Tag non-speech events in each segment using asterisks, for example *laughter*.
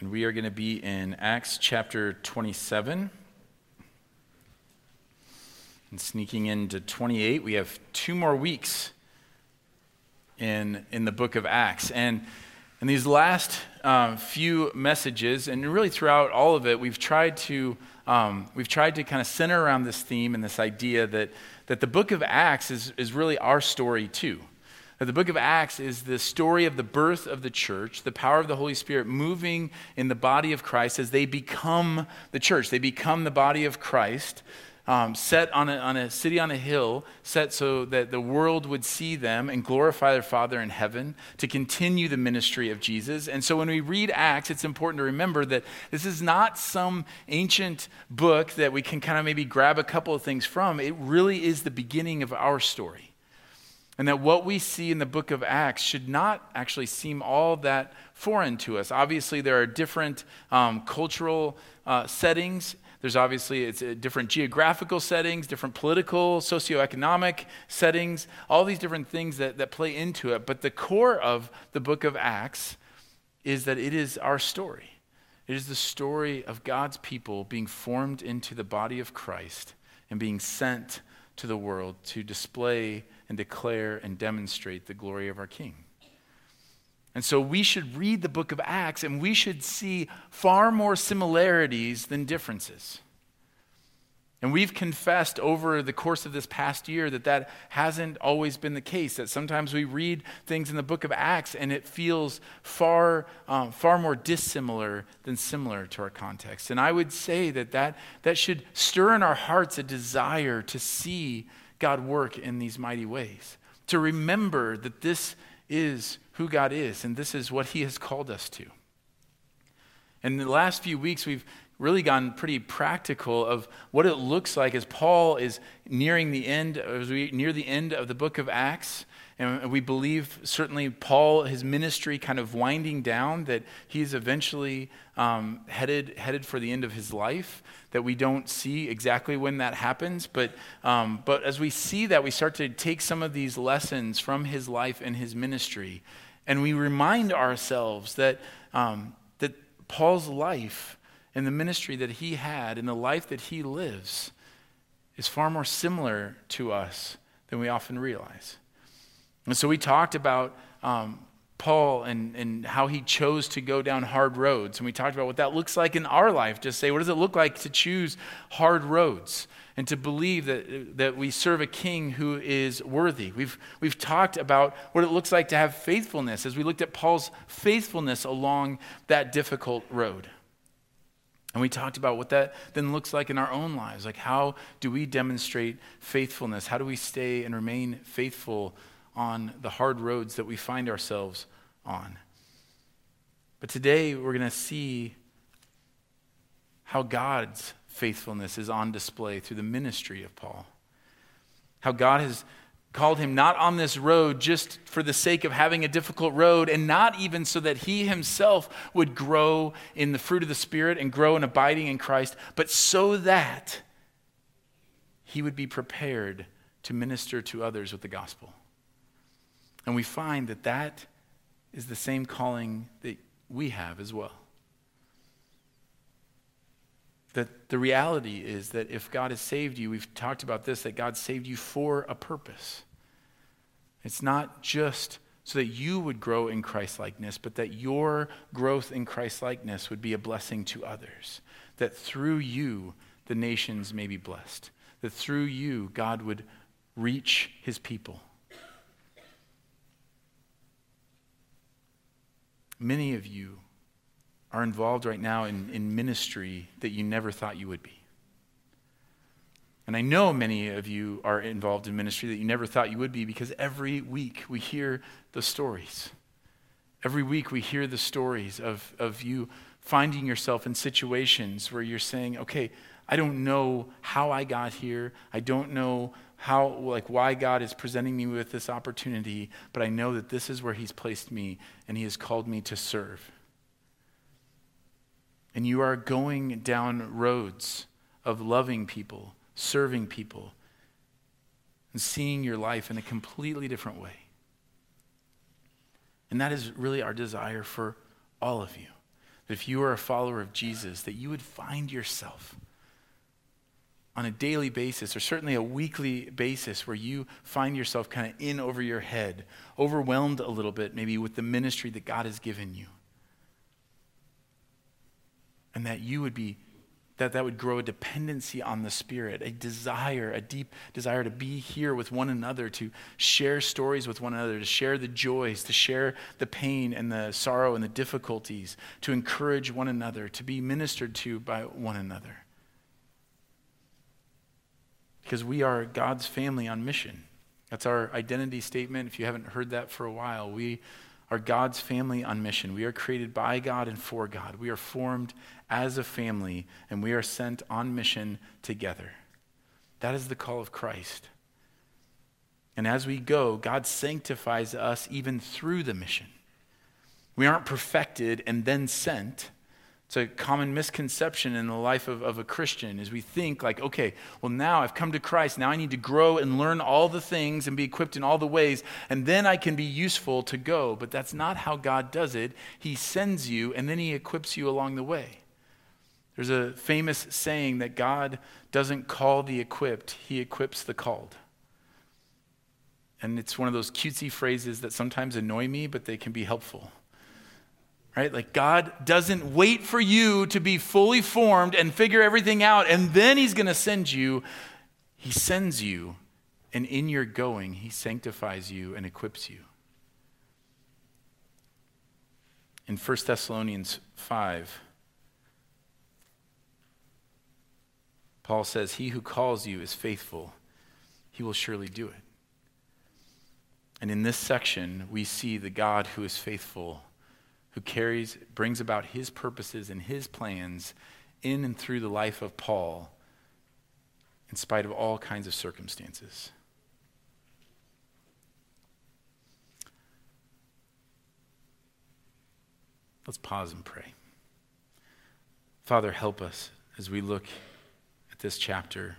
and we are going to be in Acts chapter 27. And sneaking into 28, we have two more weeks in, in the book of Acts. And in these last uh, few messages, and really throughout all of it, we've tried to, um, we've tried to kind of center around this theme and this idea that, that the book of Acts is, is really our story too. The book of Acts is the story of the birth of the church, the power of the Holy Spirit moving in the body of Christ as they become the church. They become the body of Christ, um, set on a, on a city on a hill, set so that the world would see them and glorify their Father in heaven to continue the ministry of Jesus. And so when we read Acts, it's important to remember that this is not some ancient book that we can kind of maybe grab a couple of things from. It really is the beginning of our story. And that what we see in the book of Acts should not actually seem all that foreign to us. Obviously, there are different um, cultural uh, settings. There's obviously it's uh, different geographical settings, different political, socioeconomic settings, all these different things that, that play into it. But the core of the book of Acts is that it is our story. It is the story of God's people being formed into the body of Christ and being sent to the world to display and declare and demonstrate the glory of our King. And so we should read the book of Acts and we should see far more similarities than differences. And we've confessed over the course of this past year that that hasn't always been the case. That sometimes we read things in the book of Acts and it feels far, um, far more dissimilar than similar to our context. And I would say that, that that should stir in our hearts a desire to see God work in these mighty ways. To remember that this is who God is and this is what He has called us to. In the last few weeks, we've really gotten pretty practical of what it looks like as Paul is nearing the end, as we near the end of the book of Acts. And we believe, certainly, Paul, his ministry kind of winding down, that he's eventually um, headed, headed for the end of his life, that we don't see exactly when that happens. But, um, but as we see that, we start to take some of these lessons from his life and his ministry, and we remind ourselves that, um, that Paul's life and the ministry that he had and the life that he lives is far more similar to us than we often realize. And so we talked about um, Paul and, and how he chose to go down hard roads. And we talked about what that looks like in our life. Just say, what does it look like to choose hard roads and to believe that, that we serve a king who is worthy? We've, we've talked about what it looks like to have faithfulness as we looked at Paul's faithfulness along that difficult road. And we talked about what that then looks like in our own lives. Like, how do we demonstrate faithfulness? How do we stay and remain faithful on the hard roads that we find ourselves on. But today we're going to see how God's faithfulness is on display through the ministry of Paul. How God has called him not on this road just for the sake of having a difficult road, and not even so that he himself would grow in the fruit of the Spirit and grow in abiding in Christ, but so that he would be prepared to minister to others with the gospel. And we find that that is the same calling that we have as well. That the reality is that if God has saved you, we've talked about this, that God saved you for a purpose. It's not just so that you would grow in Christlikeness, but that your growth in Christlikeness would be a blessing to others. That through you, the nations may be blessed. That through you, God would reach his people. Many of you are involved right now in, in ministry that you never thought you would be. And I know many of you are involved in ministry that you never thought you would be because every week we hear the stories. Every week we hear the stories of, of you finding yourself in situations where you're saying, okay, I don't know how I got here. I don't know how like why God is presenting me with this opportunity, but I know that this is where he's placed me and he has called me to serve. And you are going down roads of loving people, serving people, and seeing your life in a completely different way. And that is really our desire for all of you That if you are a follower of Jesus, that you would find yourself on a daily basis, or certainly a weekly basis, where you find yourself kind of in over your head, overwhelmed a little bit, maybe with the ministry that God has given you. And that you would be, that that would grow a dependency on the Spirit, a desire, a deep desire to be here with one another, to share stories with one another, to share the joys, to share the pain and the sorrow and the difficulties, to encourage one another, to be ministered to by one another because we are God's family on mission. That's our identity statement. If you haven't heard that for a while, we are God's family on mission. We are created by God and for God. We are formed as a family, and we are sent on mission together. That is the call of Christ. And as we go, God sanctifies us even through the mission. We aren't perfected and then sent. It's a common misconception in the life of, of a Christian is we think like, okay, well now I've come to Christ. Now I need to grow and learn all the things and be equipped in all the ways, and then I can be useful to go. But that's not how God does it. He sends you and then he equips you along the way. There's a famous saying that God doesn't call the equipped, he equips the called. And it's one of those cutesy phrases that sometimes annoy me, but they can be helpful right? Like God doesn't wait for you to be fully formed and figure everything out, and then He's going to send you. He sends you, and in your going, He sanctifies you and equips you. In 1 Thessalonians 5, Paul says, He who calls you is faithful, He will surely do it. And in this section, we see the God who is faithful who carries, brings about his purposes and his plans in and through the life of Paul in spite of all kinds of circumstances. Let's pause and pray. Father, help us as we look at this chapter,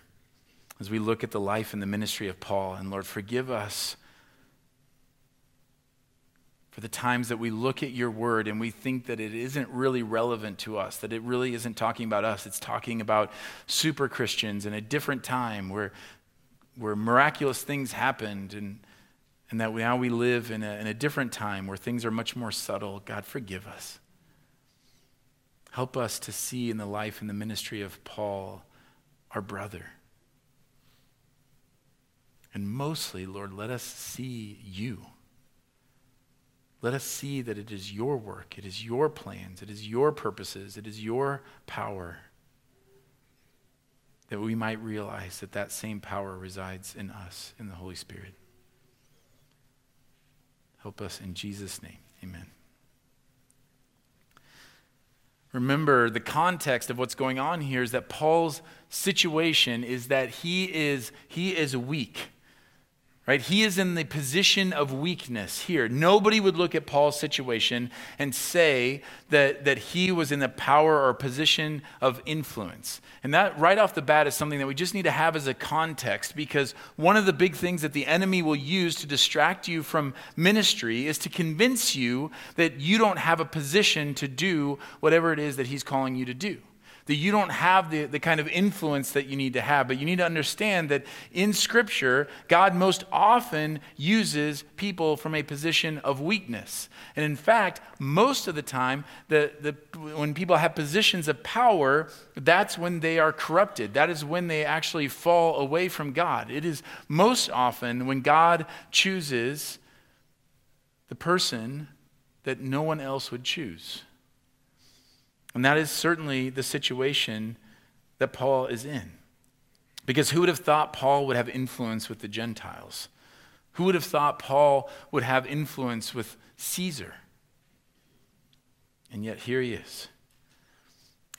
as we look at the life and the ministry of Paul. And Lord, forgive us for the times that we look at your word and we think that it isn't really relevant to us, that it really isn't talking about us. It's talking about super Christians in a different time where, where miraculous things happened and, and that now we live in a, in a different time where things are much more subtle. God, forgive us. Help us to see in the life and the ministry of Paul, our brother. And mostly, Lord, let us see you. Let us see that it is your work, it is your plans, it is your purposes, it is your power. That we might realize that that same power resides in us, in the Holy Spirit. Help us in Jesus' name. Amen. Remember, the context of what's going on here is that Paul's situation is that he is, he is weak. Right? He is in the position of weakness here. Nobody would look at Paul's situation and say that, that he was in the power or position of influence. And that, right off the bat, is something that we just need to have as a context because one of the big things that the enemy will use to distract you from ministry is to convince you that you don't have a position to do whatever it is that he's calling you to do that you don't have the, the kind of influence that you need to have. But you need to understand that in Scripture, God most often uses people from a position of weakness. And in fact, most of the time, the, the, when people have positions of power, that's when they are corrupted. That is when they actually fall away from God. It is most often when God chooses the person that no one else would choose. And that is certainly the situation that Paul is in. Because who would have thought Paul would have influence with the Gentiles? Who would have thought Paul would have influence with Caesar? And yet here he is.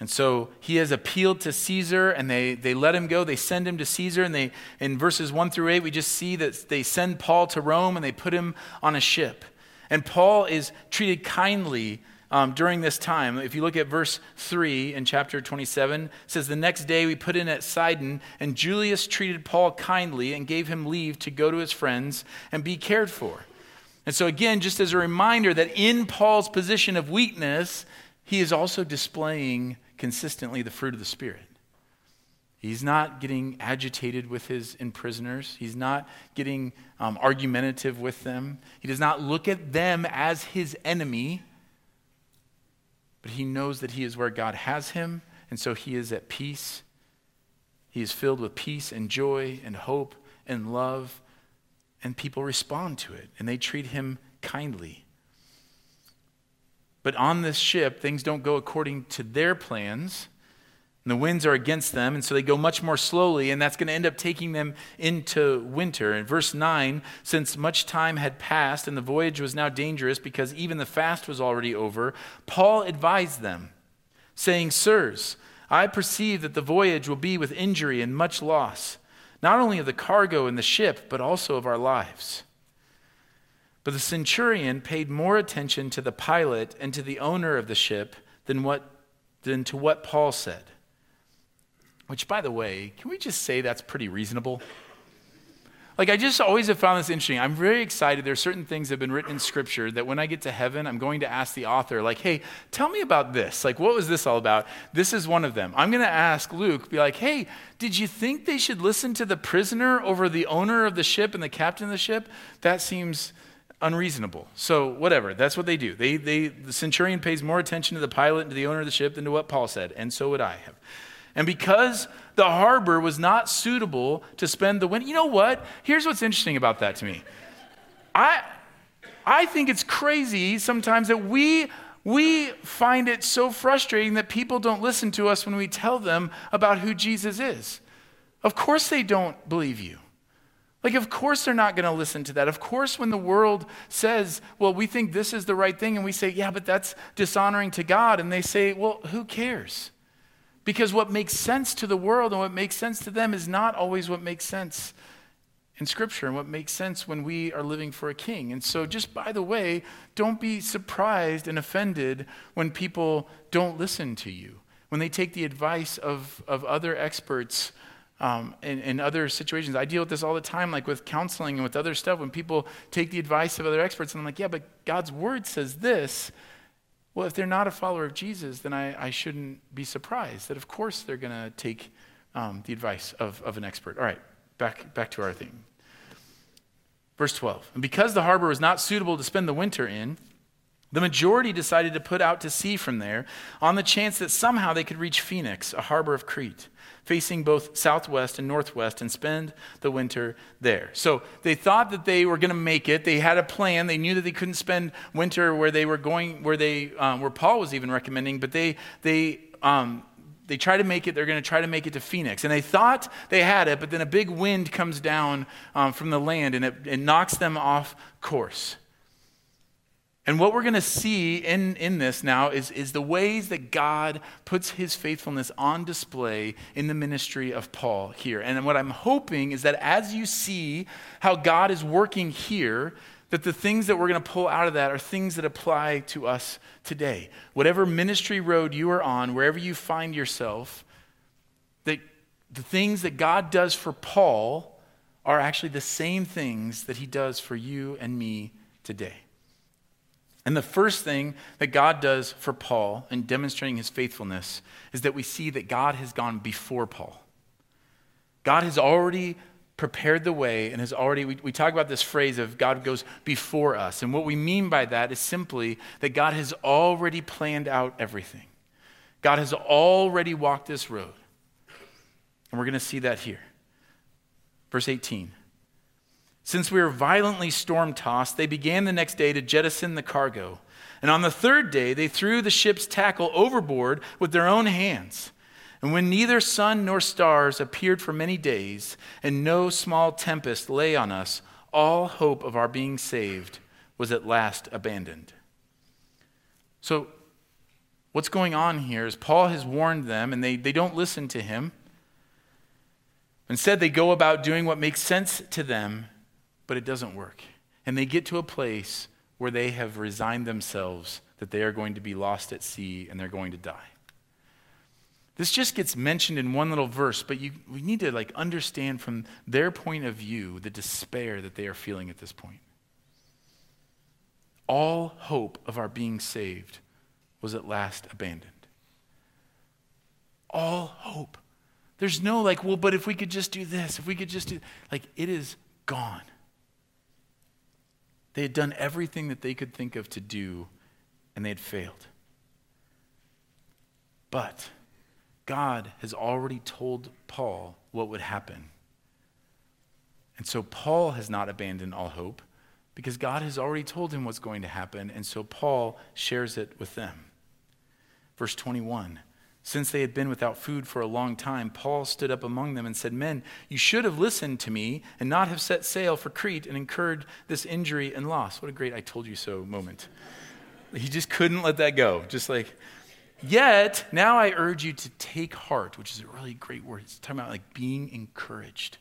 And so he has appealed to Caesar and they, they let him go. They send him to Caesar. And they, in verses 1 through 8, we just see that they send Paul to Rome and they put him on a ship. And Paul is treated kindly um, during this time. If you look at verse 3 in chapter 27, it says, The next day we put in at Sidon, and Julius treated Paul kindly and gave him leave to go to his friends and be cared for. And so, again, just as a reminder that in Paul's position of weakness, he is also displaying consistently the fruit of the Spirit. He's not getting agitated with his imprisoners. He's not getting um, argumentative with them. He does not look at them as his enemy, but he knows that he is where God has him, and so he is at peace. He is filled with peace and joy and hope and love, and people respond to it, and they treat him kindly. But on this ship, things don't go according to their plans. And the winds are against them, and so they go much more slowly, and that's going to end up taking them into winter. In verse 9, since much time had passed and the voyage was now dangerous because even the fast was already over, Paul advised them, saying, Sirs, I perceive that the voyage will be with injury and much loss, not only of the cargo and the ship, but also of our lives. But the centurion paid more attention to the pilot and to the owner of the ship than, what, than to what Paul said. Which, by the way, can we just say that's pretty reasonable? Like, I just always have found this interesting. I'm very excited. There are certain things that have been written in Scripture that when I get to heaven, I'm going to ask the author, like, hey, tell me about this. Like, what was this all about? This is one of them. I'm going to ask Luke, be like, hey, did you think they should listen to the prisoner over the owner of the ship and the captain of the ship? That seems unreasonable. So, whatever, that's what they do. They, they, the centurion pays more attention to the pilot and to the owner of the ship than to what Paul said, and so would I have. And because the harbor was not suitable to spend the winter, you know what? Here's what's interesting about that to me. I, I think it's crazy sometimes that we, we find it so frustrating that people don't listen to us when we tell them about who Jesus is. Of course, they don't believe you. Like, of course, they're not going to listen to that. Of course, when the world says, well, we think this is the right thing, and we say, yeah, but that's dishonoring to God, and they say, well, who cares? Because what makes sense to the world and what makes sense to them is not always what makes sense in Scripture and what makes sense when we are living for a king. And so, just by the way, don't be surprised and offended when people don't listen to you, when they take the advice of, of other experts. Um, in, in other situations, I deal with this all the time, like with counseling and with other stuff. When people take the advice of other experts, and I'm like, yeah, but God's word says this, well, if they're not a follower of Jesus, then I, I shouldn't be surprised that, of course, they're going to take um, the advice of, of an expert. All right, back, back to our theme. Verse 12. And because the harbor was not suitable to spend the winter in, the majority decided to put out to sea from there on the chance that somehow they could reach Phoenix, a harbor of Crete facing both southwest and northwest, and spend the winter there. So they thought that they were going to make it. They had a plan. They knew that they couldn't spend winter where they were going, where they, um, where Paul was even recommending. But they, they, um, they try to make it. They're going to try to make it to Phoenix, and they thought they had it. But then a big wind comes down um, from the land, and it, it knocks them off course. And what we're going to see in, in this now is, is the ways that God puts his faithfulness on display in the ministry of Paul here. And what I'm hoping is that as you see how God is working here, that the things that we're going to pull out of that are things that apply to us today. Whatever ministry road you are on, wherever you find yourself, that the things that God does for Paul are actually the same things that he does for you and me today. And the first thing that God does for Paul in demonstrating his faithfulness is that we see that God has gone before Paul. God has already prepared the way and has already, we, we talk about this phrase of God goes before us. And what we mean by that is simply that God has already planned out everything. God has already walked this road. And we're going to see that here. Verse 18. Since we were violently storm tossed, they began the next day to jettison the cargo. And on the third day, they threw the ship's tackle overboard with their own hands. And when neither sun nor stars appeared for many days, and no small tempest lay on us, all hope of our being saved was at last abandoned. So, what's going on here is Paul has warned them, and they, they don't listen to him. Instead, they go about doing what makes sense to them but it doesn't work. And they get to a place where they have resigned themselves that they are going to be lost at sea and they're going to die. This just gets mentioned in one little verse, but you, we need to like understand from their point of view the despair that they are feeling at this point. All hope of our being saved was at last abandoned. All hope. There's no like, well, but if we could just do this, if we could just do, like, it is gone. They had done everything that they could think of to do, and they had failed. But God has already told Paul what would happen. And so Paul has not abandoned all hope because God has already told him what's going to happen. And so Paul shares it with them. Verse 21 Since they had been without food for a long time, Paul stood up among them and said, Men, you should have listened to me and not have set sail for Crete and incurred this injury and loss. What a great I told you so moment. He just couldn't let that go. Just like, Yet, now I urge you to take heart, which is a really great word. It's talking about like being encouraged.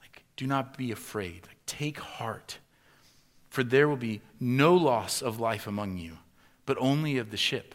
Like, do not be afraid. Like, take heart, for there will be no loss of life among you, but only of the ship.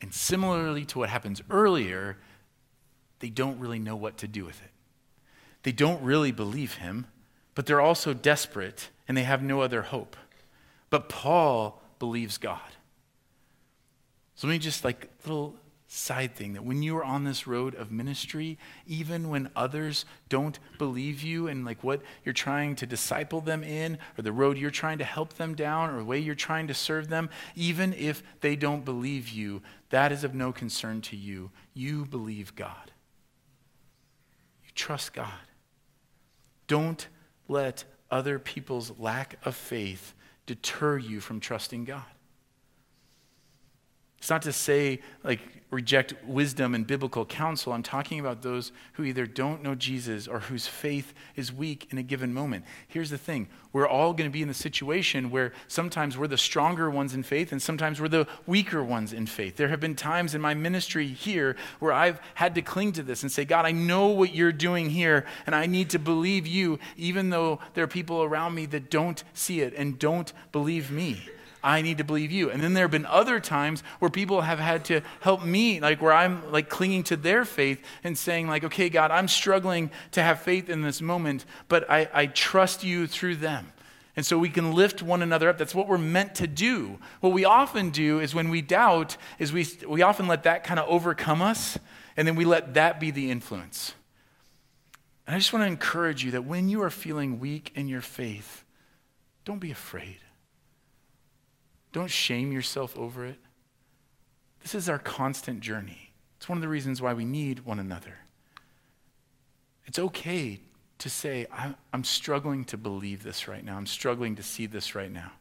And similarly to what happens earlier, they don't really know what to do with it. They don't really believe him, but they're also desperate and they have no other hope. But Paul believes God. So let me just like little side thing that when you are on this road of ministry, even when others don't believe you and like what you're trying to disciple them in, or the road you're trying to help them down, or the way you're trying to serve them, even if they don't believe you, that is of no concern to you. You believe God. You trust God. Don't let other people's lack of faith deter you from trusting God. It's not to say, like, reject wisdom and biblical counsel. I'm talking about those who either don't know Jesus or whose faith is weak in a given moment. Here's the thing we're all going to be in the situation where sometimes we're the stronger ones in faith and sometimes we're the weaker ones in faith. There have been times in my ministry here where I've had to cling to this and say, God, I know what you're doing here and I need to believe you, even though there are people around me that don't see it and don't believe me. I need to believe you. And then there have been other times where people have had to help me, like where I'm like clinging to their faith and saying, like, okay, God, I'm struggling to have faith in this moment, but I, I trust you through them. And so we can lift one another up. That's what we're meant to do. What we often do is when we doubt, is we, we often let that kind of overcome us, and then we let that be the influence. And I just want to encourage you that when you are feeling weak in your faith, don't be afraid. Don't shame yourself over it. This is our constant journey. It's one of the reasons why we need one another. It's okay to say, I'm, struggling to believe this right now. I'm struggling to see this right now.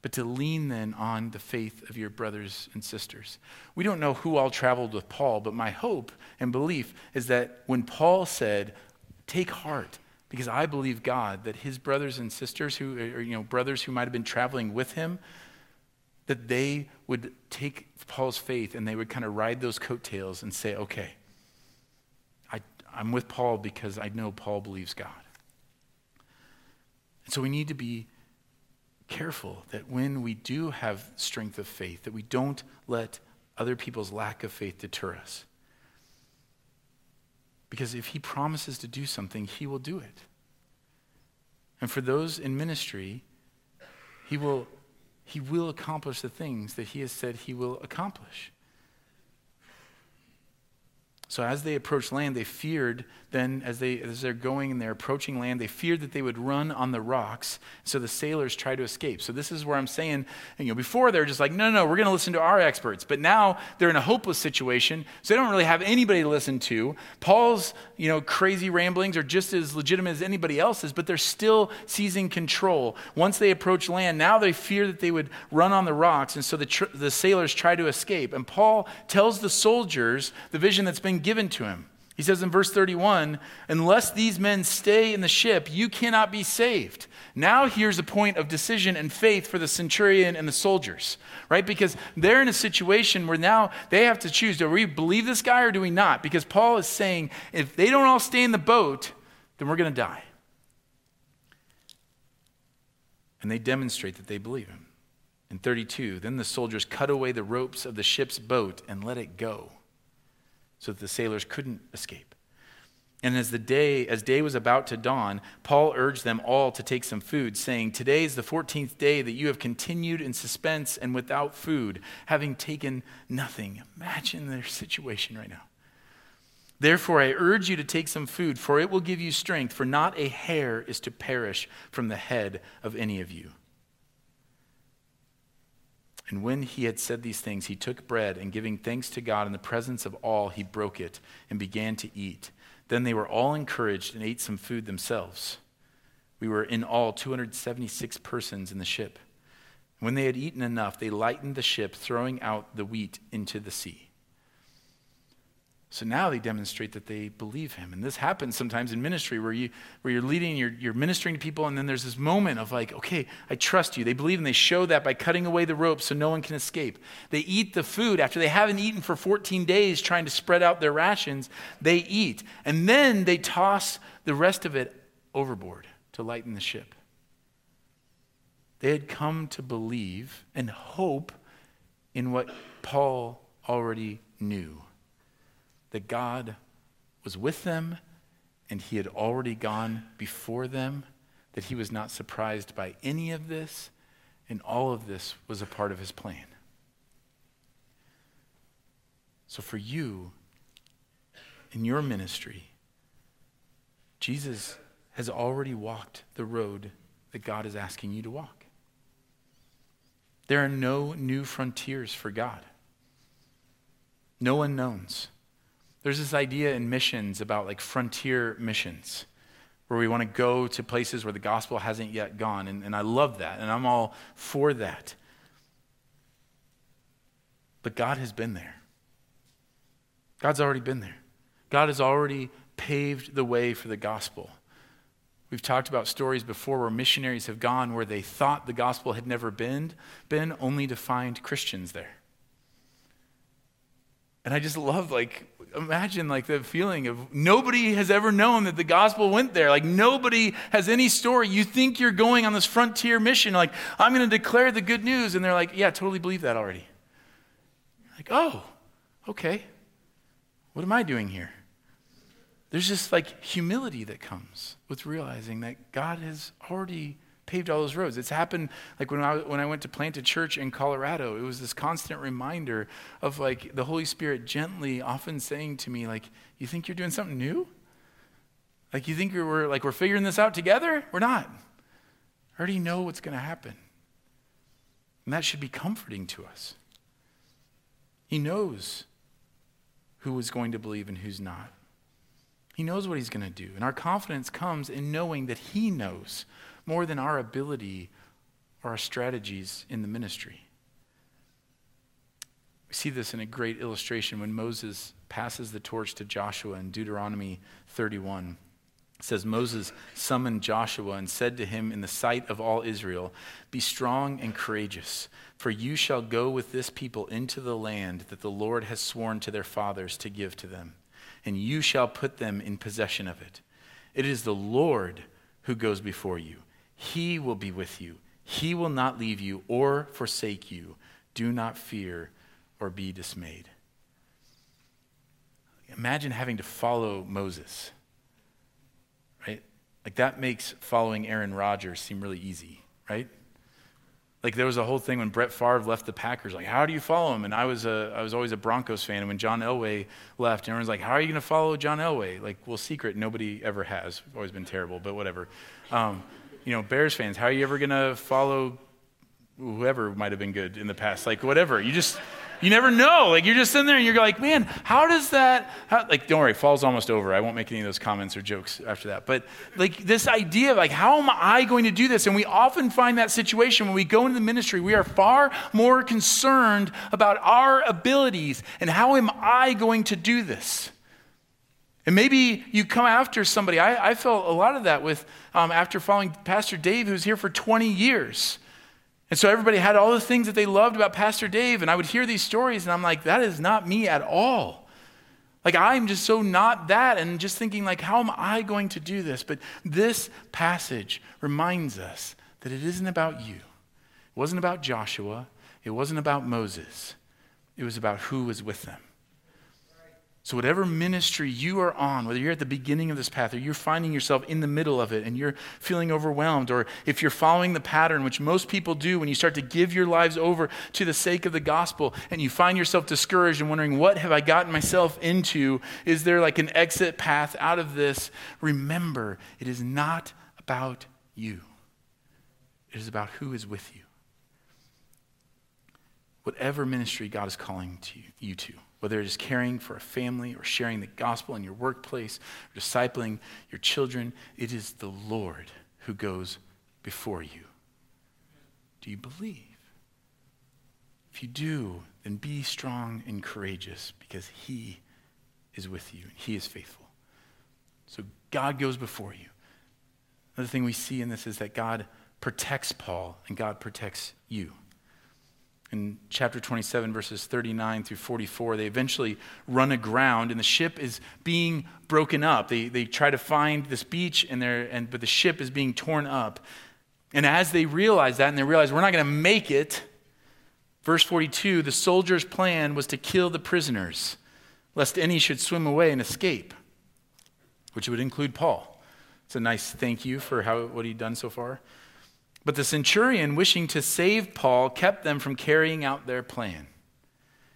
But to lean then on the faith of your brothers and sisters. We don't know who all traveled with Paul, but my hope and belief is that when Paul said, Take heart, because I believe God, that his brothers and sisters who, or, you know, brothers who might have been traveling with him, that they would take Paul's faith and they would kind of ride those coattails and say, okay, I, I'm with Paul because I know Paul believes God. And so we need to be careful that when we do have strength of faith, that we don't let other people's lack of faith deter us. Because if he promises to do something, he will do it. And for those in ministry, he will he will accomplish the things that he has said he will accomplish. So as they approached land, they feared then as, they, as they're going and they're approaching land, they feared that they would run on the rocks. So the sailors try to escape. So this is where I'm saying, you know, before they're just like, no, no, no, we're going to listen to our experts. But now they're in a hopeless situation, so they don't really have anybody to listen to. Paul's, you know, crazy ramblings are just as legitimate as anybody else's, but they're still seizing control. Once they approach land, now they fear that they would run on the rocks, and so the, tr- the sailors try to escape. And Paul tells the soldiers the vision that's been given to him. He says in verse 31 Unless these men stay in the ship, you cannot be saved. Now, here's a point of decision and faith for the centurion and the soldiers, right? Because they're in a situation where now they have to choose do we believe this guy or do we not? Because Paul is saying if they don't all stay in the boat, then we're going to die. And they demonstrate that they believe him. In 32, then the soldiers cut away the ropes of the ship's boat and let it go so that the sailors couldn't escape. And as the day as day was about to dawn, Paul urged them all to take some food, saying, "Today is the 14th day that you have continued in suspense and without food, having taken nothing." Imagine their situation right now. Therefore, I urge you to take some food, for it will give you strength, for not a hair is to perish from the head of any of you. And when he had said these things, he took bread and giving thanks to God in the presence of all, he broke it and began to eat. Then they were all encouraged and ate some food themselves. We were in all 276 persons in the ship. When they had eaten enough, they lightened the ship, throwing out the wheat into the sea. So now they demonstrate that they believe him. And this happens sometimes in ministry where, you, where you're leading, you're, you're ministering to people, and then there's this moment of like, okay, I trust you. They believe and they show that by cutting away the rope so no one can escape. They eat the food after they haven't eaten for 14 days trying to spread out their rations. They eat. And then they toss the rest of it overboard to lighten the ship. They had come to believe and hope in what Paul already knew that God was with them and he had already gone before them, that he was not surprised by any of this, and all of this was a part of his plan. So for you, in your ministry, Jesus has already walked the road that God is asking you to walk. There are no new frontiers for God, no unknowns. There's this idea in missions about like frontier missions, where we want to go to places where the gospel hasn't yet gone. And, and I love that, and I'm all for that. But God has been there. God's already been there. God has already paved the way for the gospel. We've talked about stories before where missionaries have gone where they thought the gospel had never been, been only to find Christians there. And I just love, like, imagine like the feeling of nobody has ever known that the gospel went there. Like nobody has any story. You think you're going on this frontier mission, like, I'm going to declare the good news. And they're like, yeah, totally believe that already. Like, oh, okay. What am I doing here? There's just like humility that comes with realizing that God has already paved all those roads. It's happened like when I, when I went to plant a church in Colorado, it was this constant reminder of like the Holy Spirit gently often saying to me, like, you think you're doing something new? Like you think we're like we're figuring this out together? We're not. I already know what's going to happen. And that should be comforting to us. He knows who is going to believe and who's not. He knows what he's going to do. And our confidence comes in knowing that he knows more than our ability or our strategies in the ministry. We see this in a great illustration when Moses passes the torch to Joshua in Deuteronomy 31. It says, Moses summoned Joshua and said to him in the sight of all Israel, Be strong and courageous, for you shall go with this people into the land that the Lord has sworn to their fathers to give to them, and you shall put them in possession of it. It is the Lord who goes before you. He will be with you. He will not leave you or forsake you. Do not fear or be dismayed. Imagine having to follow Moses, right? Like that makes following Aaron Rodgers seem really easy, right? Like there was a whole thing when Brett Favre left the Packers, like, how do you follow him? And I was, a, I was always a Broncos fan. And when John Elway left, everyone's like, how are you going to follow John Elway? Like, well, secret, nobody ever has. We've always been terrible, but whatever. Um, you know, Bears fans, how are you ever going to follow whoever might have been good in the past? Like, whatever. You just, you never know. Like, you're just sitting there and you're like, man, how does that, how, like, don't worry, fall's almost over. I won't make any of those comments or jokes after that. But, like, this idea of, like, how am I going to do this? And we often find that situation when we go into the ministry, we are far more concerned about our abilities and how am I going to do this? And maybe you come after somebody. I, I felt a lot of that with um, after following Pastor Dave, who's here for 20 years. And so everybody had all the things that they loved about Pastor Dave, and I would hear these stories, and I'm like, that is not me at all. Like I'm just so not that, and just thinking like, how am I going to do this? But this passage reminds us that it isn't about you. It wasn't about Joshua. It wasn't about Moses. It was about who was with them. So, whatever ministry you are on, whether you're at the beginning of this path or you're finding yourself in the middle of it and you're feeling overwhelmed, or if you're following the pattern, which most people do when you start to give your lives over to the sake of the gospel and you find yourself discouraged and wondering, what have I gotten myself into? Is there like an exit path out of this? Remember, it is not about you, it is about who is with you. Whatever ministry God is calling to you, you to whether it is caring for a family or sharing the gospel in your workplace or discipling your children, it is the Lord who goes before you. Do you believe? If you do, then be strong and courageous because He is with you and He is faithful. So God goes before you. Another thing we see in this is that God protects Paul and God protects you in chapter 27, verses 39 through 44, they eventually run aground and the ship is being broken up. They, they try to find this beach, and and, but the ship is being torn up. And as they realize that, and they realize we're not going to make it, verse 42 the soldiers' plan was to kill the prisoners, lest any should swim away and escape, which would include Paul. It's a nice thank you for how, what he'd done so far. But the centurion, wishing to save Paul, kept them from carrying out their plan.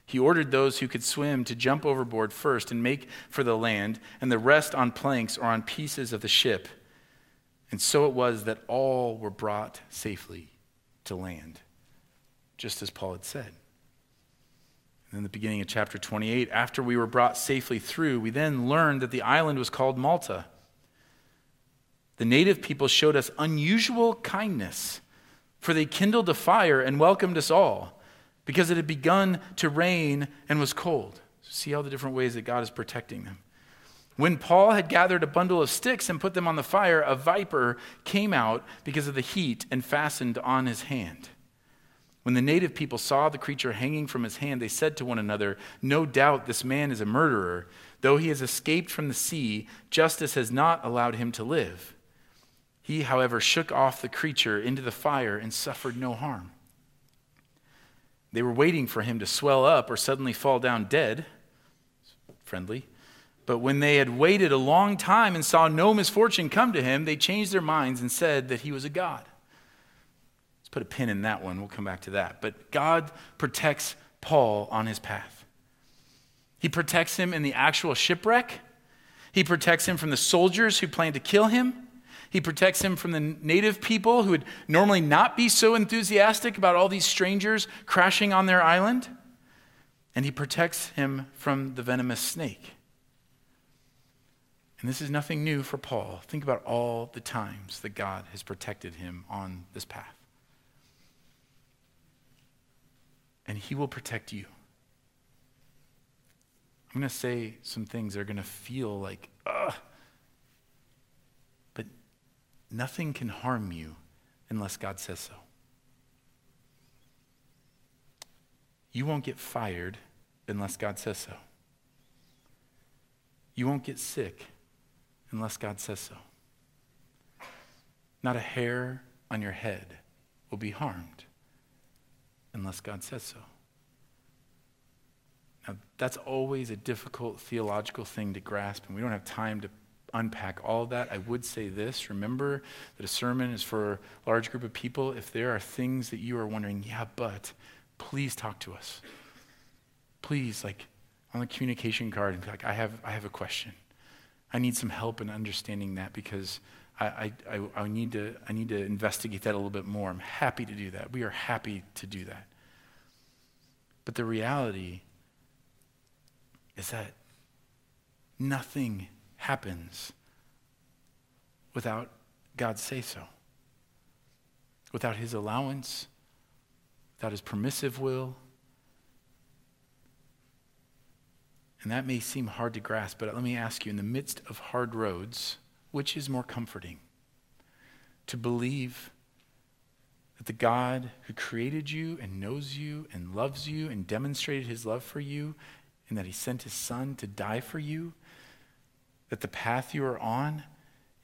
He ordered those who could swim to jump overboard first and make for the land, and the rest on planks or on pieces of the ship. And so it was that all were brought safely to land, just as Paul had said. And in the beginning of chapter 28, after we were brought safely through, we then learned that the island was called Malta the native people showed us unusual kindness, for they kindled a fire and welcomed us all, because it had begun to rain and was cold. See all the different ways that God is protecting them. When Paul had gathered a bundle of sticks and put them on the fire, a viper came out because of the heat and fastened on his hand. When the native people saw the creature hanging from his hand, they said to one another, No doubt this man is a murderer. Though he has escaped from the sea, justice has not allowed him to live. He, however, shook off the creature into the fire and suffered no harm. They were waiting for him to swell up or suddenly fall down dead. Friendly. But when they had waited a long time and saw no misfortune come to him, they changed their minds and said that he was a god. Let's put a pin in that one. We'll come back to that. But God protects Paul on his path. He protects him in the actual shipwreck. He protects him from the soldiers who plan to kill him. He protects him from the native people who would normally not be so enthusiastic about all these strangers crashing on their island. And he protects him from the venomous snake. And this is nothing new for Paul. Think about all the times that God has protected him on this path. And he will protect you. I'm going to say some things that are going to feel like, ugh Nothing can harm you unless God says so. You won't get fired unless God says so. You won't get sick unless God says so. Not a hair on your head will be harmed unless God says so. Now, that's always a difficult theological thing to grasp, and we don't have time to unpack all that, I would say this. Remember that a sermon is for a large group of people. If there are things that you are wondering, yeah, but please talk to us. Please, like on the communication card, and be like, I have, I have a question. I need some help in understanding that because I, I, I, need to, I need to investigate that a little bit more. I'm happy to do that. We are happy to do that. But the reality is that nothing happens without God say so, without his allowance, without his permissive will. And that may seem hard to grasp, but let me ask you in the midst of hard roads, which is more comforting? To believe that the God who created you and knows you and loves you and demonstrated his love for you, and that he sent his son to die for you, that the path you are on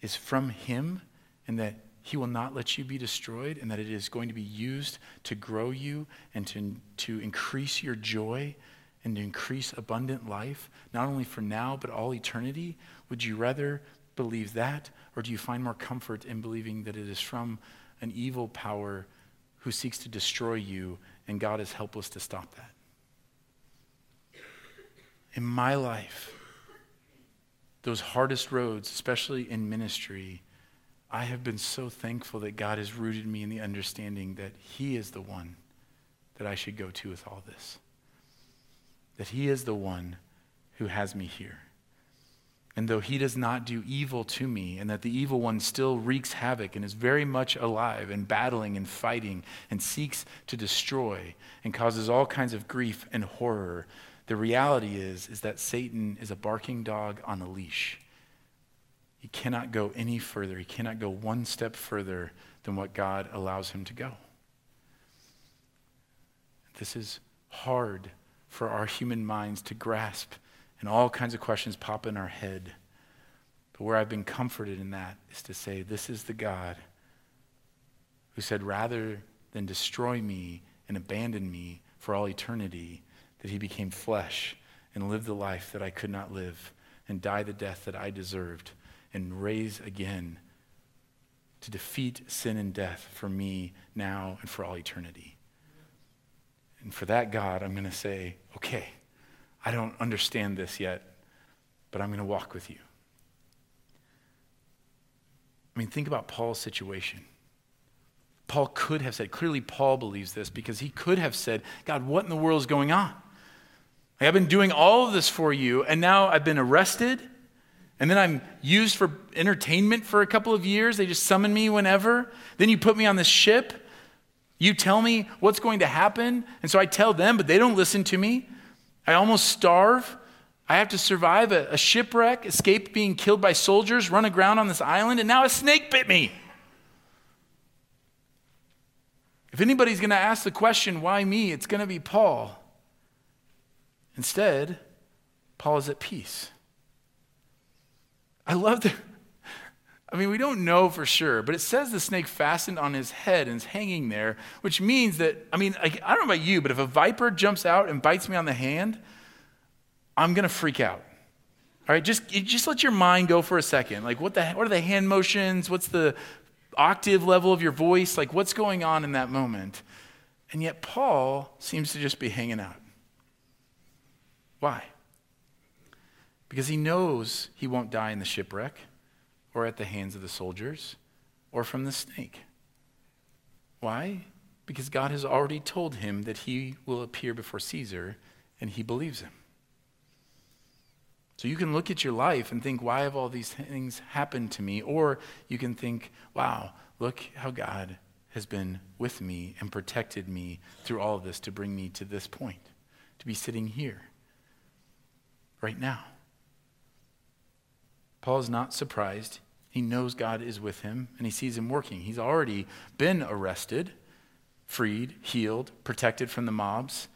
is from him, and that he will not let you be destroyed, and that it is going to be used to grow you and to, to increase your joy and to increase abundant life, not only for now, but all eternity? Would you rather believe that, or do you find more comfort in believing that it is from an evil power who seeks to destroy you, and God is helpless to stop that? In my life, those hardest roads, especially in ministry, I have been so thankful that God has rooted me in the understanding that He is the one that I should go to with all this. That He is the one who has me here. And though He does not do evil to me, and that the evil one still wreaks havoc and is very much alive and battling and fighting and seeks to destroy and causes all kinds of grief and horror, the reality is, is that Satan is a barking dog on a leash. He cannot go any further. He cannot go one step further than what God allows him to go. This is hard for our human minds to grasp, and all kinds of questions pop in our head. But where I've been comforted in that is to say, This is the God who said, rather than destroy me and abandon me for all eternity, that he became flesh and lived the life that I could not live and die the death that I deserved and raise again to defeat sin and death for me now and for all eternity. And for that God, I'm going to say, okay, I don't understand this yet, but I'm going to walk with you. I mean, think about Paul's situation. Paul could have said, clearly, Paul believes this because he could have said, God, what in the world is going on? Like, I've been doing all of this for you, and now I've been arrested, and then I'm used for entertainment for a couple of years. They just summon me whenever. Then you put me on this ship. You tell me what's going to happen, and so I tell them, but they don't listen to me. I almost starve. I have to survive a, a shipwreck, escape being killed by soldiers, run aground on this island, and now a snake bit me. If anybody's going to ask the question, why me, it's going to be Paul. Instead, Paul is at peace. I love the. I mean, we don't know for sure, but it says the snake fastened on his head and is hanging there, which means that, I mean, I, I don't know about you, but if a viper jumps out and bites me on the hand, I'm going to freak out. All right, just, just let your mind go for a second. Like, what, the, what are the hand motions? What's the octave level of your voice? Like, what's going on in that moment? And yet, Paul seems to just be hanging out. Why? Because he knows he won't die in the shipwreck or at the hands of the soldiers or from the snake. Why? Because God has already told him that he will appear before Caesar and he believes him. So you can look at your life and think, why have all these things happened to me? Or you can think, wow, look how God has been with me and protected me through all of this to bring me to this point, to be sitting here right now. Paul is not surprised. He knows God is with him and he sees him working. He's already been arrested, freed, healed, protected from the mobs.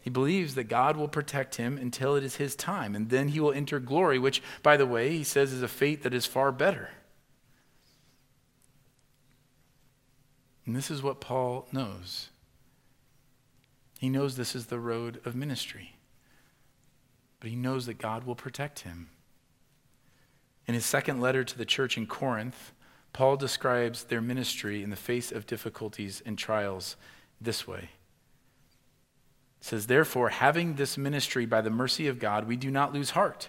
He believes that God will protect him until it is his time, and then he will enter glory, which, by the way, he says is a fate that is far better. And this is what Paul knows. He knows this is the road of ministry but he knows that God will protect him. In his second letter to the church in Corinth, Paul describes their ministry in the face of difficulties and trials this way. It says, Therefore, having this ministry by the mercy of God, we do not lose heart,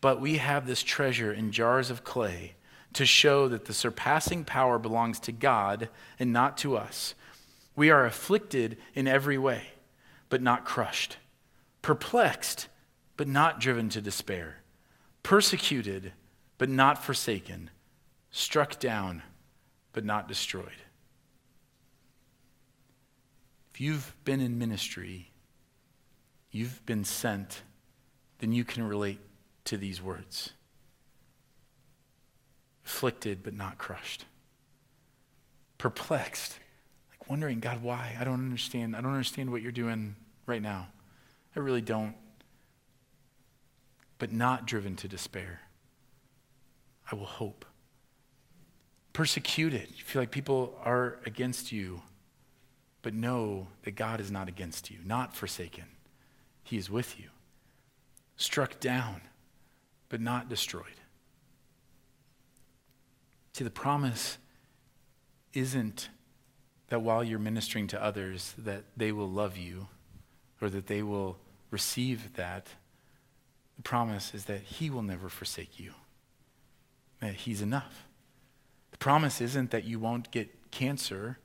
but we have this treasure in jars of clay to show that the surpassing power belongs to God and not to us. We are afflicted in every way, but not crushed, perplexed but not driven to despair, persecuted, but not forsaken, struck down, but not destroyed. If you've been in ministry, you've been sent then you can relate to these words afflicted but not crushed, perplexed, like wondering, God, why? I don't understand. I don't understand what you're doing right now. I really don't. But not driven to despair. I will hope. Persecuted. You feel like people are against you, but know that God is not against you, not forsaken. He is with you. Struck down, but not destroyed. See, the promise isn't that while you're ministering to others that they will love you or that they will receive that. The promise is that he will never forsake you. That he's enough. The promise isn't that you won't get cancer.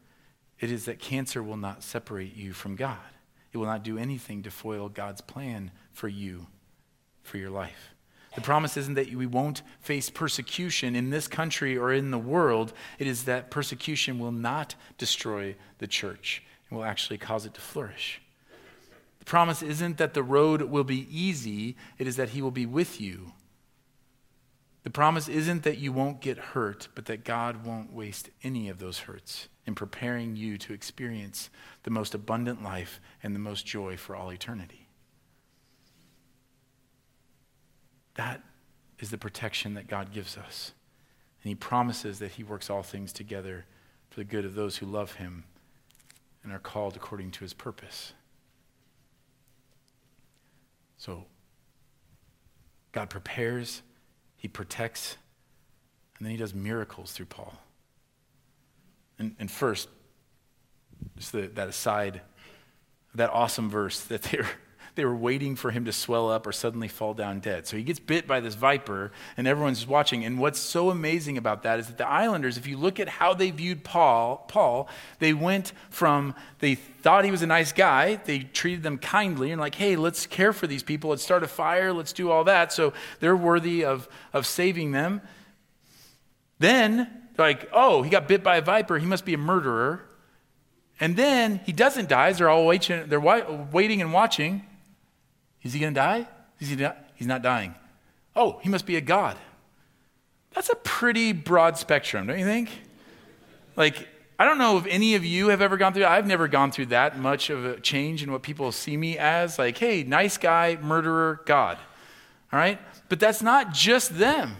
It is that cancer will not separate you from God. It will not do anything to foil God's plan for you, for your life. The promise isn't that we won't face persecution in this country or in the world. It is that persecution will not destroy the church and will actually cause it to flourish. The promise isn't that the road will be easy, it is that He will be with you. The promise isn't that you won't get hurt, but that God won't waste any of those hurts in preparing you to experience the most abundant life and the most joy for all eternity. That is the protection that God gives us. And He promises that He works all things together for the good of those who love Him and are called according to His purpose. So, God prepares, He protects, and then He does miracles through Paul. And, and first, just the, that aside, that awesome verse that they're they were waiting for him to swell up or suddenly fall down dead. So he gets bit by this viper, and everyone's watching. And what's so amazing about that is that the islanders, if you look at how they viewed Paul, Paul, they went from they thought he was a nice guy, they treated them kindly, and like, hey, let's care for these people, let's start a fire, let's do all that. So they're worthy of, of saving them. Then, like, oh, he got bit by a viper, he must be a murderer. And then he doesn't die. They're all waiting, they're waiting and watching. Is he going to die? Is he die? He's not dying. Oh, he must be a god. That's a pretty broad spectrum, don't you think? Like, I don't know if any of you have ever gone through I've never gone through that much of a change in what people see me as. Like, hey, nice guy, murderer, God. All right? But that's not just them.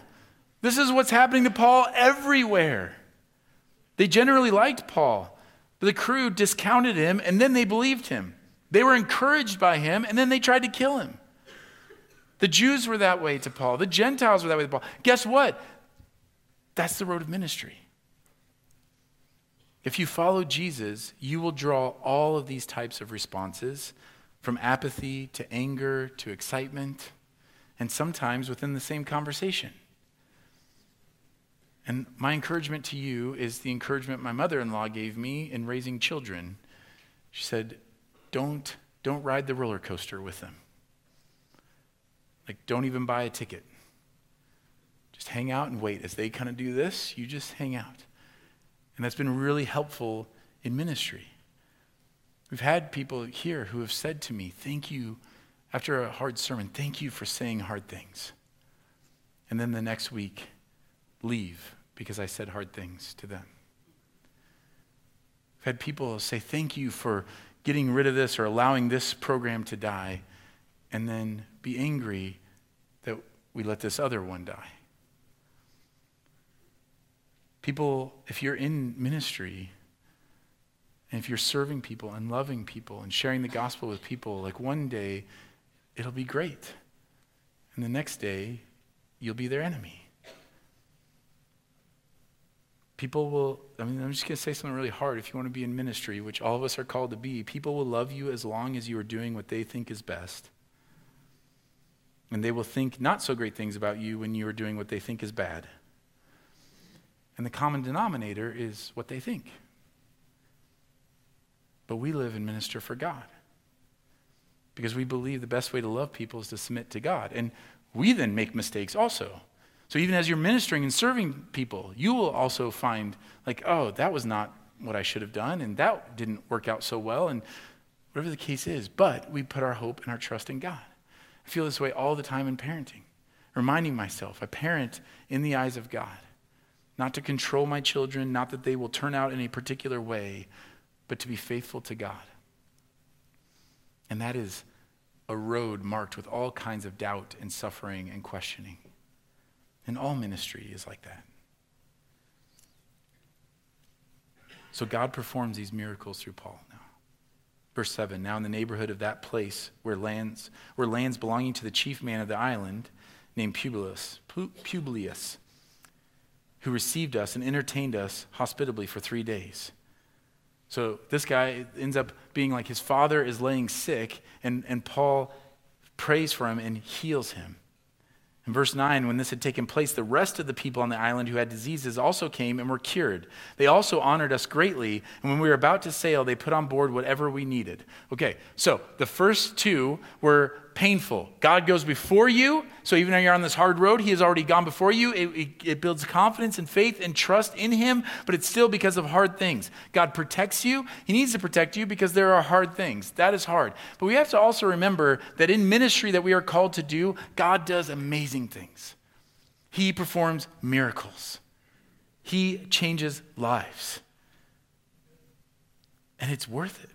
This is what's happening to Paul everywhere. They generally liked Paul, but the crew discounted him and then they believed him. They were encouraged by him, and then they tried to kill him. The Jews were that way to Paul, the Gentiles were that way to Paul. Guess what? That's the road of ministry. If you follow Jesus, you will draw all of these types of responses from apathy to anger to excitement, and sometimes within the same conversation. And my encouragement to you is the encouragement my mother in law gave me in raising children. She said, don't, don't ride the roller coaster with them. Like, don't even buy a ticket. Just hang out and wait. As they kind of do this, you just hang out. And that's been really helpful in ministry. We've had people here who have said to me, Thank you, after a hard sermon, thank you for saying hard things. And then the next week, leave because I said hard things to them. I've had people say, Thank you for getting rid of this or allowing this program to die, and then be angry that we let this other one die. People, if you're in ministry, and if you're serving people and loving people and sharing the gospel with people, like one day it'll be great. And the next day you'll be their enemy. People will, I mean, I'm just going to say something really hard. If you want to be in ministry, which all of us are called to be, people will love you as long as you are doing what they think is best. And they will think not so great things about you when you are doing what they think is bad. And the common denominator is what they think. But we live and minister for God because we believe the best way to love people is to submit to God. And we then make mistakes also. So even as you're ministering and serving people, you will also find, like, oh, that was not what I should have done, and that didn't work out so well, and whatever the case is. But we put our hope and our trust in God. I feel this way all the time in parenting, reminding myself I parent in the eyes of God, not to control my children, not that they will turn out in a particular way, but to be faithful to God. And that is a road marked with all kinds of doubt and suffering and questioning. And all ministry is like that. So God performs these miracles through Paul now. Verse 7 Now in the neighborhood of that place where lands, where lands belonging to the chief man of the island, named Publius, Publius, who received us and entertained us hospitably for three days. So this guy ends up being like his father is laying sick, and, and Paul prays for him and heals him. In verse 9, when this had taken place, the rest of the people on the island who had diseases also came and were cured. They also honored us greatly, and when we were about to sail, they put on board whatever we needed. Okay, so the first two were painful. God goes before you, so even though you're on this hard road, He has already gone before you. It, it, it, builds confidence and faith and trust in Him, but it's still because of hard things. God protects you. He needs to protect you because there are hard things. That is hard. But we have to also remember that in ministry that we are called to do, God does amazing things. He performs miracles, He changes lives. And it's worth it.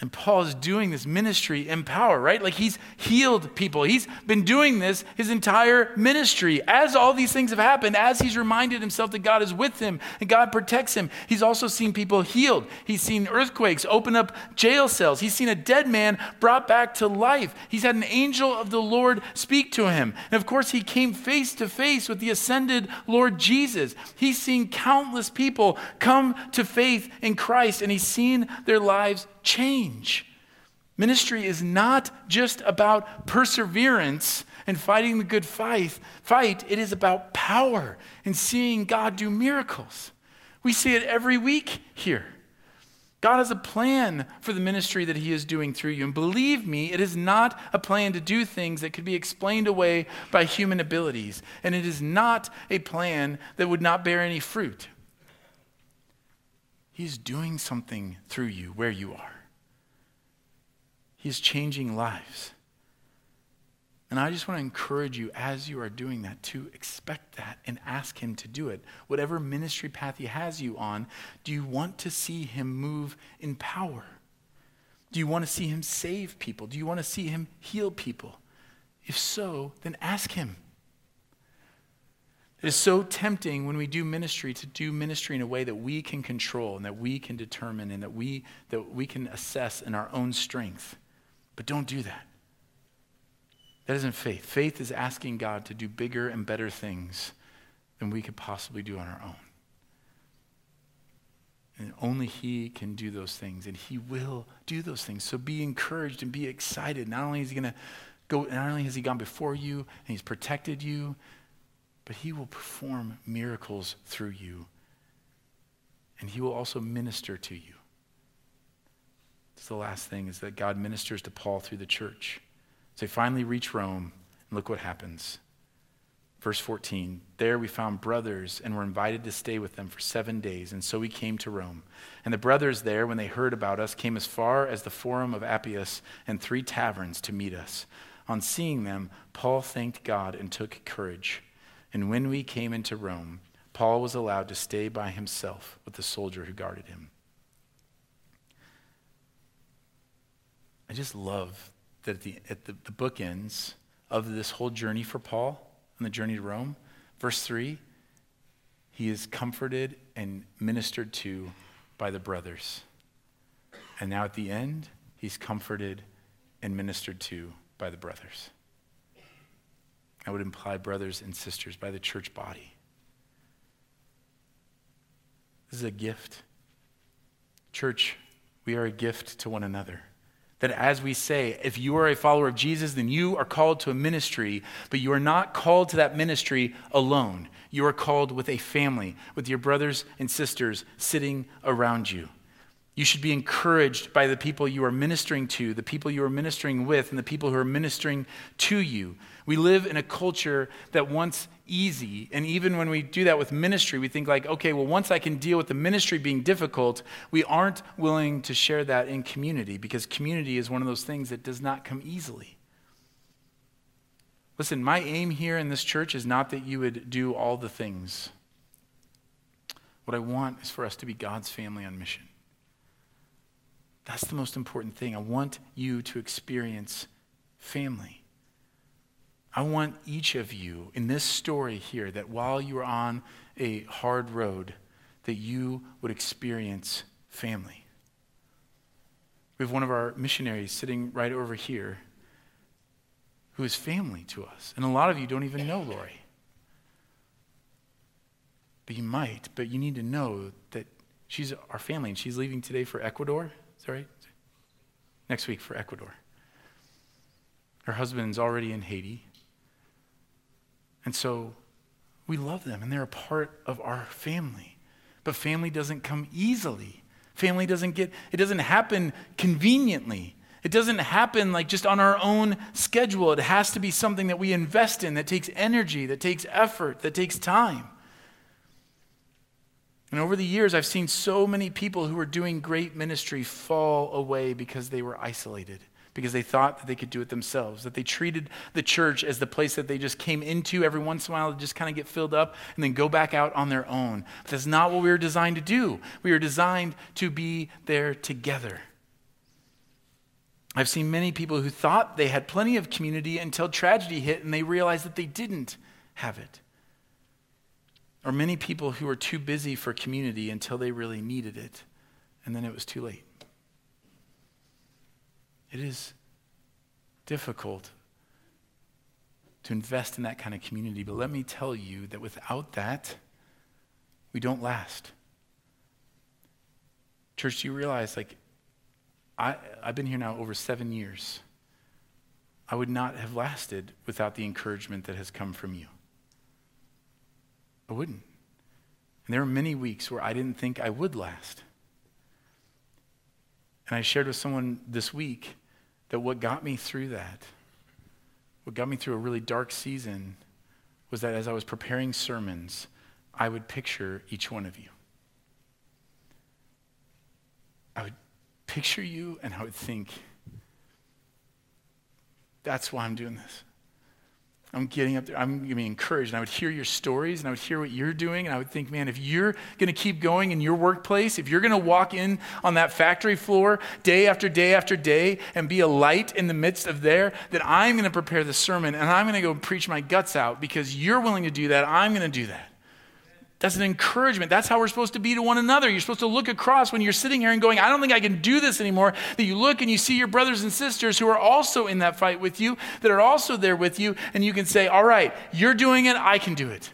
And Paul is doing this ministry in power, right? Like he's healed people. He's been doing this his entire ministry. As all these things have happened, as he's reminded himself that God is with him and God protects him, he's also seen people healed. He's seen earthquakes open up jail cells. He's seen a dead man brought back to life. He's had an angel of the Lord speak to him. And of course, he came face to face with the ascended Lord Jesus. He's seen countless people come to faith in Christ and he's seen their lives change. Ministry is not just about perseverance and fighting the good fight, fight. It is about power and seeing God do miracles. We see it every week here. God has a plan for the ministry that He is doing through you. And believe me, it is not a plan to do things that could be explained away by human abilities. And it is not a plan that would not bear any fruit. He's doing something through you where you are. He's changing lives. And I just want to encourage you as you are doing that to expect that and ask Him to do it. Whatever ministry path He has you on, do you want to see Him move in power? Do you want to see Him save people? Do you want to see Him heal people? If so, then ask Him. It is so tempting when we do ministry to do ministry in a way that we can control and that we can determine and that we, that we can assess in our own strength. But don't do that. That isn't faith. Faith is asking God to do bigger and better things than we could possibly do on our own. And only He can do those things, and He will do those things. So be encouraged and be excited. Not only is He going to go, not only has He gone before you and He's protected you, but He will perform miracles through you, and He will also minister to you. It's the last thing is that God ministers to Paul through the church. So they finally reach Rome, and look what happens. Verse 14 There we found brothers and were invited to stay with them for seven days, and so we came to Rome. And the brothers there, when they heard about us, came as far as the Forum of Appius and three taverns to meet us. On seeing them, Paul thanked God and took courage. And when we came into Rome, Paul was allowed to stay by himself with the soldier who guarded him. I just love that at the, at the, the bookends of this whole journey for Paul on the journey to Rome, verse 3, he is comforted and ministered to by the brothers. And now at the end, he's comforted and ministered to by the brothers. I would imply brothers and sisters by the church body. This is a gift. Church, we are a gift to one another. That as we say, if you are a follower of Jesus, then you are called to a ministry, but you are not called to that ministry alone. You are called with a family, with your brothers and sisters sitting around you. You should be encouraged by the people you are ministering to, the people you are ministering with, and the people who are ministering to you. We live in a culture that wants easy. And even when we do that with ministry, we think like, okay, well, once I can deal with the ministry being difficult, we aren't willing to share that in community because community is one of those things that does not come easily. Listen, my aim here in this church is not that you would do all the things. What I want is for us to be God's family on mission. That's the most important thing. I want you to experience family. I want each of you in this story here that while you are on a hard road, that you would experience family. We have one of our missionaries sitting right over here who is family to us. And a lot of you don't even know Lori. But you might, but you need to know that she's our family and she's leaving today for Ecuador. Is that right? Next week for Ecuador. Her husband's already in Haiti. And so we love them and they're a part of our family. But family doesn't come easily. Family doesn't get, it doesn't happen conveniently. It doesn't happen like just on our own schedule. It has to be something that we invest in, that takes energy, that takes effort, that takes time. And over the years, I've seen so many people who were doing great ministry fall away because they were isolated, because they thought that they could do it themselves, that they treated the church as the place that they just came into every once in a while to just kind of get filled up and then go back out on their own. But that's not what we were designed to do. We were designed to be there together. I've seen many people who thought they had plenty of community until tragedy hit and they realized that they didn't have it. Or many people who were too busy for community until they really needed it and then it was too late. It is difficult to invest in that kind of community, but let me tell you that without that, we don't last. Church, do you realize, like, I, I've been here now over seven years. I would not have lasted without the encouragement that has come from you. I wouldn't. And there were many weeks where I didn't think I would last. And I shared with someone this week that what got me through that, what got me through a really dark season, was that as I was preparing sermons, I would picture each one of you. I would picture you and I would think, that's why I'm doing this. I'm getting up there, I'm being encouraged. And I would hear your stories and I would hear what you're doing. And I would think, man, if you're going to keep going in your workplace, if you're going to walk in on that factory floor day after day after day and be a light in the midst of there, then I'm going to prepare the sermon and I'm going to go preach my guts out because you're willing to do that. I'm going to do that. That's an encouragement. That's how we're supposed to be to one another. You're supposed to look across when you're sitting here and going, I don't think I can do this anymore. That you look and you see your brothers and sisters who are also in that fight with you, that are also there with you, and you can say, All right, you're doing it, I can do it.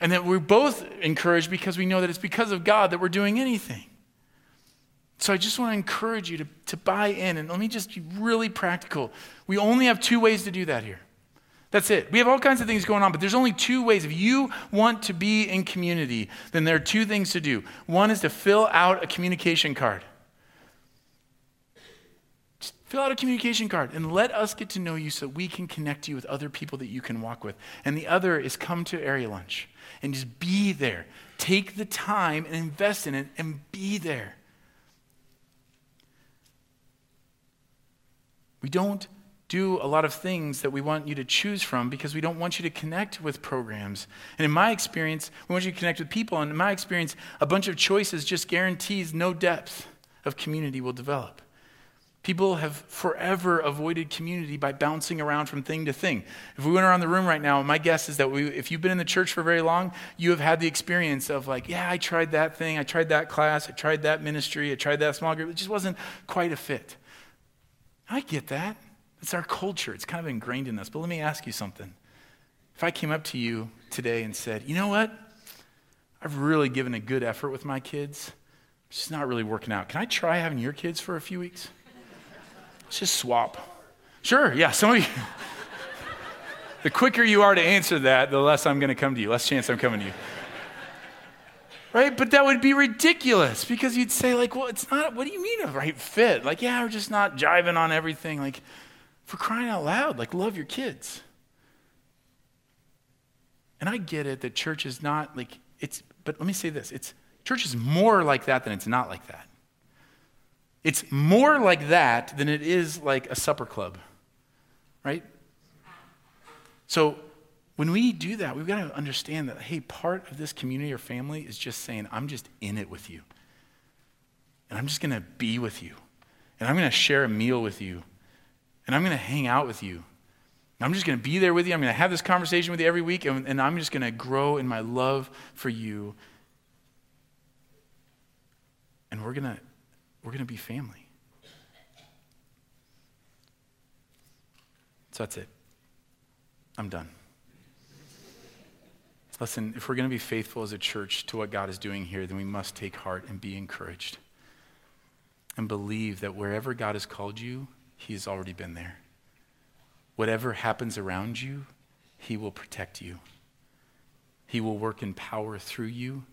And that we're both encouraged because we know that it's because of God that we're doing anything. So I just want to encourage you to, to buy in. And let me just be really practical. We only have two ways to do that here. That's it. We have all kinds of things going on, but there's only two ways. If you want to be in community, then there are two things to do. One is to fill out a communication card. Just fill out a communication card and let us get to know you so we can connect you with other people that you can walk with. And the other is come to area lunch and just be there. Take the time and invest in it and be there. We don't do a lot of things that we want you to choose from because we don't want you to connect with programs. And in my experience, we want you to connect with people. And in my experience, a bunch of choices just guarantees no depth of community will develop. People have forever avoided community by bouncing around from thing to thing. If we went around the room right now, my guess is that we, if you've been in the church for very long, you have had the experience of like, yeah, I tried that thing, I tried that class, I tried that ministry, I tried that small group. It just wasn't quite a fit. I get that. It's our culture, it's kind of ingrained in us. But let me ask you something. If I came up to you today and said, you know what? I've really given a good effort with my kids. It's just not really working out. Can I try having your kids for a few weeks? Let's just swap. Sure, yeah, some of you. *laughs* the quicker you are to answer that, the less I'm going to come to you, less chance I'm coming to you. Right? But that would be ridiculous because you'd say, like, well, it's not, what do you mean a right fit? Like, yeah, we're just not jiving on everything. Like, for crying out loud, like love your kids. And I get it that church is not like it's but let me say this, it's church is more like that than it's not like that. It's more like that than it is like a supper club. Right? So when we do that, we've got to understand that, hey, part of this community or family is just saying, I'm just in it with you. And I'm just going to be with you. And I'm going to share a meal with you. And I'm going to hang out with you. I'm just going to be there with you. I'm going to have this conversation with you every week. And, and I'm just going to grow in my love for you. And we're going to we're going to be family. So that's it. I'm done. Listen, if we're going to be faithful as a church to what God is doing here, then we must take heart and be encouraged and believe that wherever God has called you, He has already been there. Whatever happens around you, He will protect you. He will work in power through you,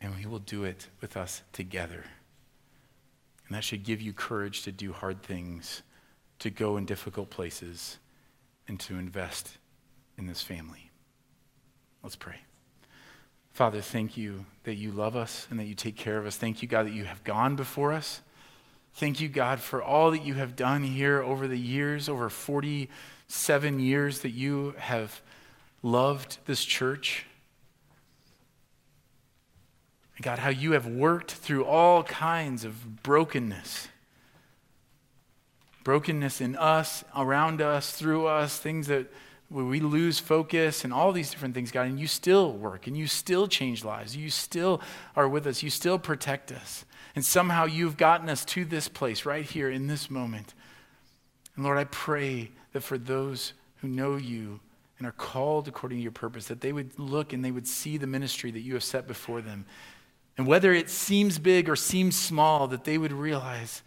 and He will do it with us together. And that should give you courage to do hard things, to go in difficult places, and to invest in this family. Let's pray. Father, thank you that you love us and that you take care of us. Thank you, God, that you have gone before us. Thank you, God, for all that you have done here over the years, over 47 years that you have loved this church. God, how you have worked through all kinds of brokenness. Brokenness in us, around us, through us, things that we lose focus and all these different things, God, and you still work and you still change lives. You still are with us. You still protect us. And somehow you've gotten us to this place right here in this moment. And Lord, I pray that for those who know you and are called according to your purpose, that they would look and they would see the ministry that you have set before them. And whether it seems big or seems small, that they would realize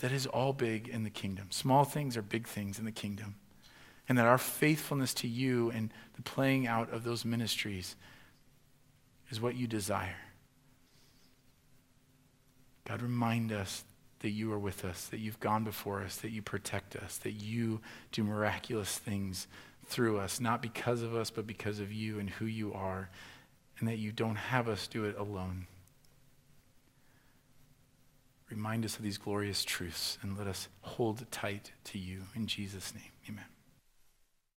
that is all big in the kingdom. Small things are big things in the kingdom and that our faithfulness to you and the playing out of those ministries is what you desire. God, remind us that you are with us, that you've gone before us, that you protect us, that you do miraculous things through us, not because of us, but because of you and who you are, and that you don't have us do it alone. Remind us of these glorious truths and let us hold tight to you. In Jesus' name, amen.